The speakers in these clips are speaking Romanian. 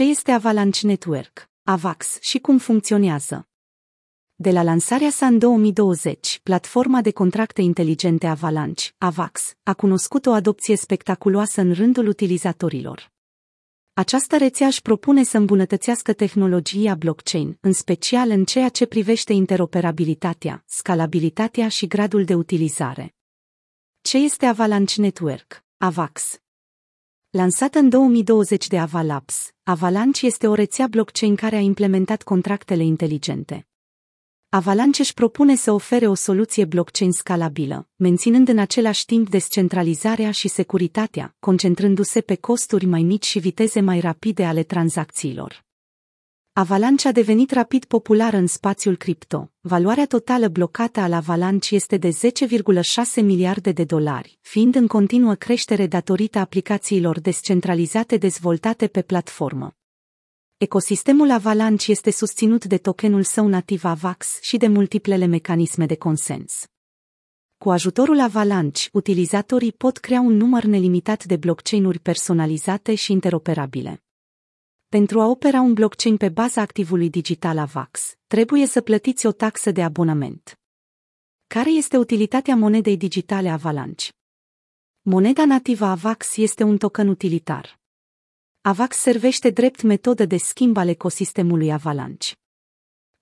Ce este Avalanche Network, AVAX și cum funcționează? De la lansarea sa în 2020, platforma de contracte inteligente Avalanche, AVAX, a cunoscut o adopție spectaculoasă în rândul utilizatorilor. Această rețea își propune să îmbunătățească tehnologia blockchain, în special în ceea ce privește interoperabilitatea, scalabilitatea și gradul de utilizare. Ce este Avalanche Network? AVAX Lansată în 2020 de Avalabs, Avalanche este o rețea blockchain care a implementat contractele inteligente. Avalanche își propune să ofere o soluție blockchain scalabilă, menținând în același timp descentralizarea și securitatea, concentrându-se pe costuri mai mici și viteze mai rapide ale tranzacțiilor. Avalanche a devenit rapid populară în spațiul cripto. Valoarea totală blocată al Avalanche este de 10,6 miliarde de dolari, fiind în continuă creștere datorită aplicațiilor descentralizate dezvoltate pe platformă. Ecosistemul Avalanche este susținut de tokenul său nativ AVAX și de multiplele mecanisme de consens. Cu ajutorul Avalanche, utilizatorii pot crea un număr nelimitat de blockchain-uri personalizate și interoperabile. Pentru a opera un blockchain pe baza activului digital AVAX, trebuie să plătiți o taxă de abonament. Care este utilitatea monedei digitale Avalanche? Moneda nativă AVAX este un token utilitar. AVAX servește drept metodă de schimb al ecosistemului Avalanche.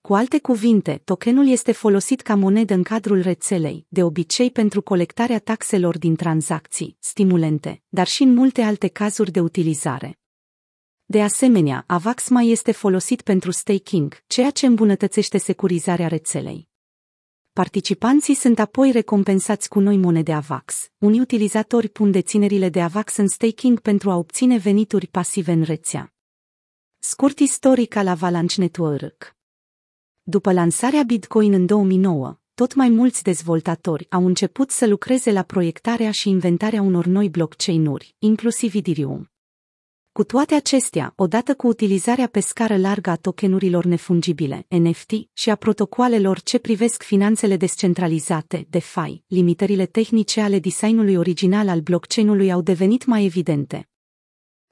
Cu alte cuvinte, tokenul este folosit ca monedă în cadrul rețelei, de obicei pentru colectarea taxelor din tranzacții, stimulente, dar și în multe alte cazuri de utilizare. De asemenea, AVAX mai este folosit pentru staking, ceea ce îmbunătățește securizarea rețelei. Participanții sunt apoi recompensați cu noi monede AVAX. Unii utilizatori pun deținerile de AVAX în staking pentru a obține venituri pasive în rețea. Scurt istoric al Avalanche Network După lansarea Bitcoin în 2009, tot mai mulți dezvoltatori au început să lucreze la proiectarea și inventarea unor noi blockchain-uri, inclusiv Ethereum. Cu toate acestea, odată cu utilizarea pe scară largă a tokenurilor nefungibile, NFT, și a protocoalelor ce privesc finanțele descentralizate, DeFi, limitările tehnice ale designului original al blockchain-ului au devenit mai evidente.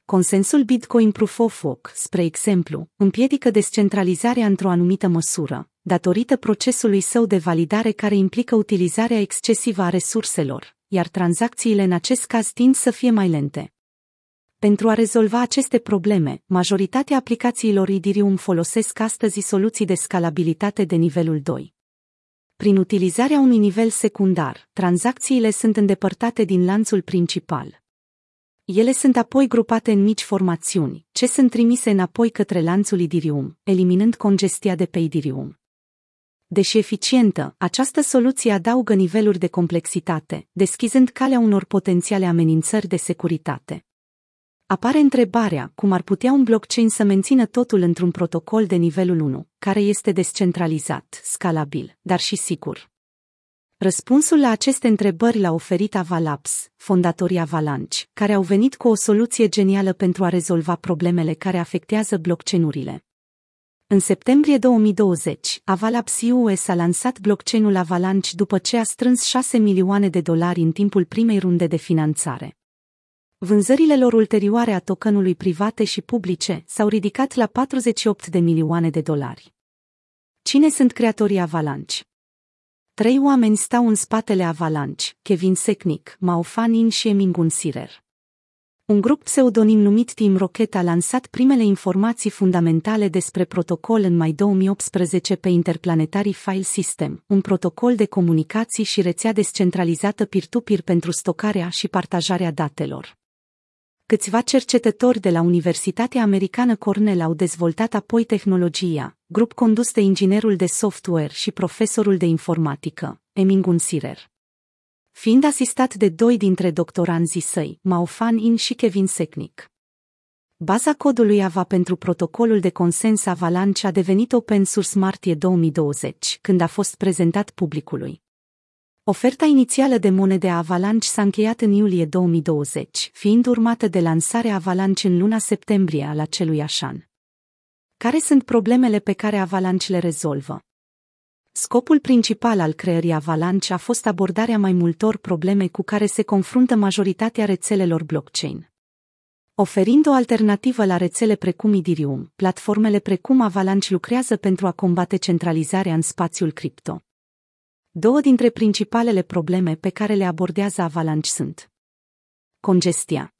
Consensul Bitcoin Proof of Work, spre exemplu, împiedică descentralizarea într-o anumită măsură, datorită procesului său de validare care implică utilizarea excesivă a resurselor, iar tranzacțiile în acest caz tind să fie mai lente. Pentru a rezolva aceste probleme, majoritatea aplicațiilor Ethereum folosesc astăzi soluții de scalabilitate de nivelul 2. Prin utilizarea unui nivel secundar, tranzacțiile sunt îndepărtate din lanțul principal. Ele sunt apoi grupate în mici formațiuni, ce sunt trimise înapoi către lanțul Ethereum, eliminând congestia de pe Ethereum. Deși eficientă, această soluție adaugă niveluri de complexitate, deschizând calea unor potențiale amenințări de securitate. Apare întrebarea cum ar putea un blockchain să mențină totul într-un protocol de nivelul 1, care este descentralizat, scalabil, dar și sigur. Răspunsul la aceste întrebări l-a oferit Avalabs, fondatorii Avalanche, care au venit cu o soluție genială pentru a rezolva problemele care afectează blockchain-urile. În septembrie 2020, Avalabs US a lansat blockchain-ul Avalanche după ce a strâns 6 milioane de dolari în timpul primei runde de finanțare. Vânzările lor ulterioare a tokenului private și publice s-au ridicat la 48 de milioane de dolari. Cine sunt creatorii Avalanche? Trei oameni stau în spatele Avalanche, Kevin Secnic, Mao Fanin și Emingun Sirer. Un grup pseudonim numit Team Rocket a lansat primele informații fundamentale despre protocol în mai 2018 pe Interplanetary File System, un protocol de comunicații și rețea descentralizată peer-to-peer pentru stocarea și partajarea datelor. Câțiva cercetători de la Universitatea Americană Cornell au dezvoltat apoi tehnologia, grup condus de inginerul de software și profesorul de informatică, Emingun Sirer. Fiind asistat de doi dintre doctoranzii săi, Maofan In și Kevin Secnic. Baza codului AVA pentru protocolul de consens Avalanche a devenit open source martie 2020, când a fost prezentat publicului. Oferta inițială de monede Avalanche s-a încheiat în iulie 2020, fiind urmată de lansarea Avalanche în luna septembrie al acelui an. Care sunt problemele pe care Avalanche le rezolvă? Scopul principal al creării Avalanche a fost abordarea mai multor probleme cu care se confruntă majoritatea rețelelor blockchain. Oferind o alternativă la rețele precum Ethereum, platformele precum Avalanche lucrează pentru a combate centralizarea în spațiul cripto. Două dintre principalele probleme pe care le abordează Avalanche sunt congestia.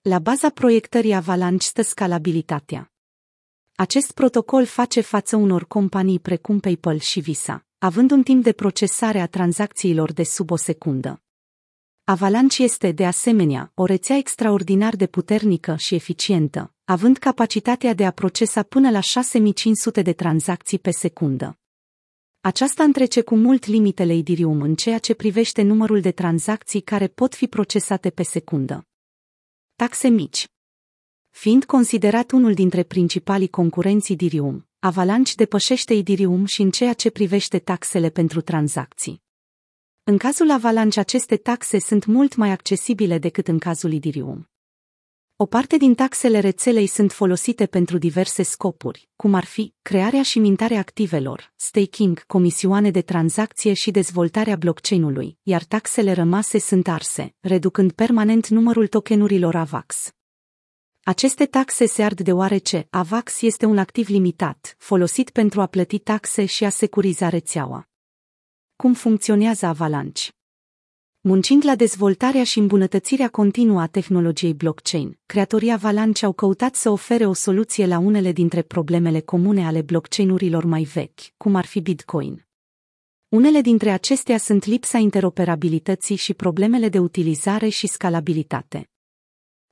La baza proiectării Avalanche stă scalabilitatea. Acest protocol face față unor companii precum PayPal și Visa, având un timp de procesare a tranzacțiilor de sub o secundă. Avalanche este, de asemenea, o rețea extraordinar de puternică și eficientă, având capacitatea de a procesa până la 6500 de tranzacții pe secundă. Aceasta întrece cu mult limitele Ethereum în ceea ce privește numărul de tranzacții care pot fi procesate pe secundă. Taxe mici Fiind considerat unul dintre principalii concurenți Ethereum, Avalanche depășește Ethereum și în ceea ce privește taxele pentru tranzacții. În cazul Avalanche aceste taxe sunt mult mai accesibile decât în cazul Ethereum. O parte din taxele rețelei sunt folosite pentru diverse scopuri, cum ar fi crearea și mintarea activelor, staking, comisioane de tranzacție și dezvoltarea blockchain-ului, iar taxele rămase sunt arse, reducând permanent numărul tokenurilor AVAX. Aceste taxe se ard deoarece AVAX este un activ limitat, folosit pentru a plăti taxe și a securiza rețeaua. Cum funcționează Avalanche? Muncind la dezvoltarea și îmbunătățirea continuă a tehnologiei blockchain, creatorii Avalanche au căutat să ofere o soluție la unele dintre problemele comune ale blockchain-urilor mai vechi, cum ar fi Bitcoin. Unele dintre acestea sunt lipsa interoperabilității și problemele de utilizare și scalabilitate.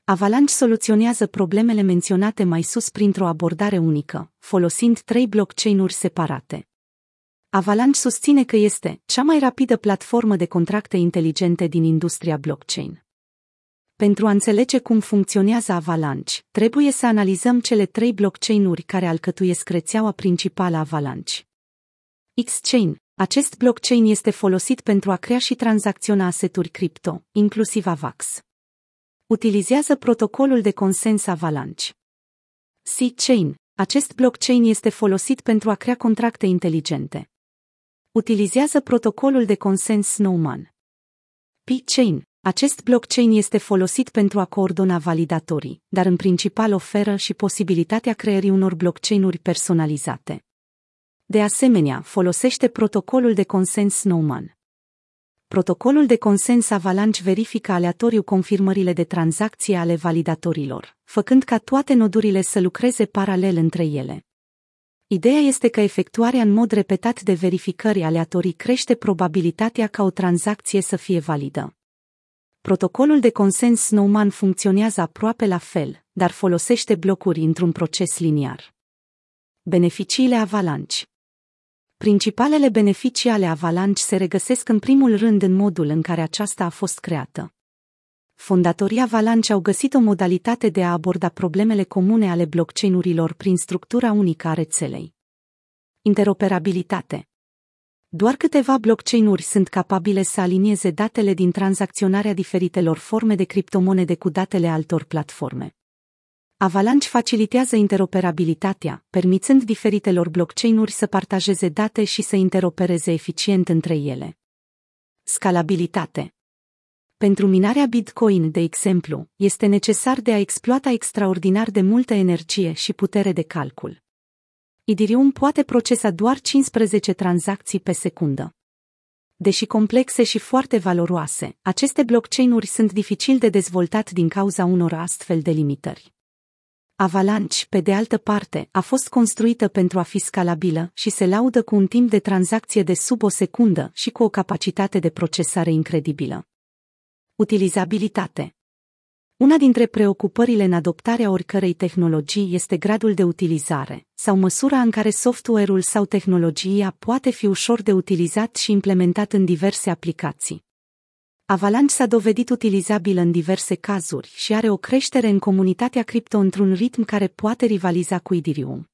Avalanche soluționează problemele menționate mai sus printr-o abordare unică, folosind trei blockchain-uri separate. Avalanche susține că este cea mai rapidă platformă de contracte inteligente din industria blockchain. Pentru a înțelege cum funcționează Avalanche, trebuie să analizăm cele trei blockchain-uri care alcătuiesc rețeaua principală Avalanche. Xchain. Acest blockchain este folosit pentru a crea și tranzacționa aseturi cripto, inclusiv AVAX. Utilizează protocolul de consens Avalanche. C-Chain. Acest blockchain este folosit pentru a crea contracte inteligente. Utilizează protocolul de consens Snowman. P-Chain. Acest blockchain este folosit pentru a coordona validatorii, dar în principal oferă și posibilitatea creării unor blockchain-uri personalizate. De asemenea, folosește protocolul de consens Snowman. Protocolul de consens Avalanche verifică aleatoriu confirmările de tranzacție ale validatorilor, făcând ca toate nodurile să lucreze paralel între ele. Ideea este că efectuarea în mod repetat de verificări aleatorii crește probabilitatea ca o tranzacție să fie validă. Protocolul de consens Snowman funcționează aproape la fel, dar folosește blocuri într-un proces liniar. Beneficiile Avalanche Principalele beneficii ale Avalanche se regăsesc în primul rând în modul în care aceasta a fost creată. Fondatorii Avalanche au găsit o modalitate de a aborda problemele comune ale blockchain-urilor prin structura unică a rețelei. Interoperabilitate doar câteva blockchain-uri sunt capabile să alinieze datele din tranzacționarea diferitelor forme de criptomonede cu datele altor platforme. Avalanche facilitează interoperabilitatea, permițând diferitelor blockchain-uri să partajeze date și să interopereze eficient între ele. Scalabilitate pentru minarea Bitcoin, de exemplu, este necesar de a exploata extraordinar de multă energie și putere de calcul. Ethereum poate procesa doar 15 tranzacții pe secundă. Deși complexe și foarte valoroase, aceste blockchain-uri sunt dificil de dezvoltat din cauza unor astfel de limitări. Avalanche, pe de altă parte, a fost construită pentru a fi scalabilă și se laudă cu un timp de tranzacție de sub o secundă și cu o capacitate de procesare incredibilă. Utilizabilitate Una dintre preocupările în adoptarea oricărei tehnologii este gradul de utilizare, sau măsura în care software-ul sau tehnologia poate fi ușor de utilizat și implementat în diverse aplicații. Avalanche s-a dovedit utilizabil în diverse cazuri și are o creștere în comunitatea cripto într-un ritm care poate rivaliza cu Ethereum.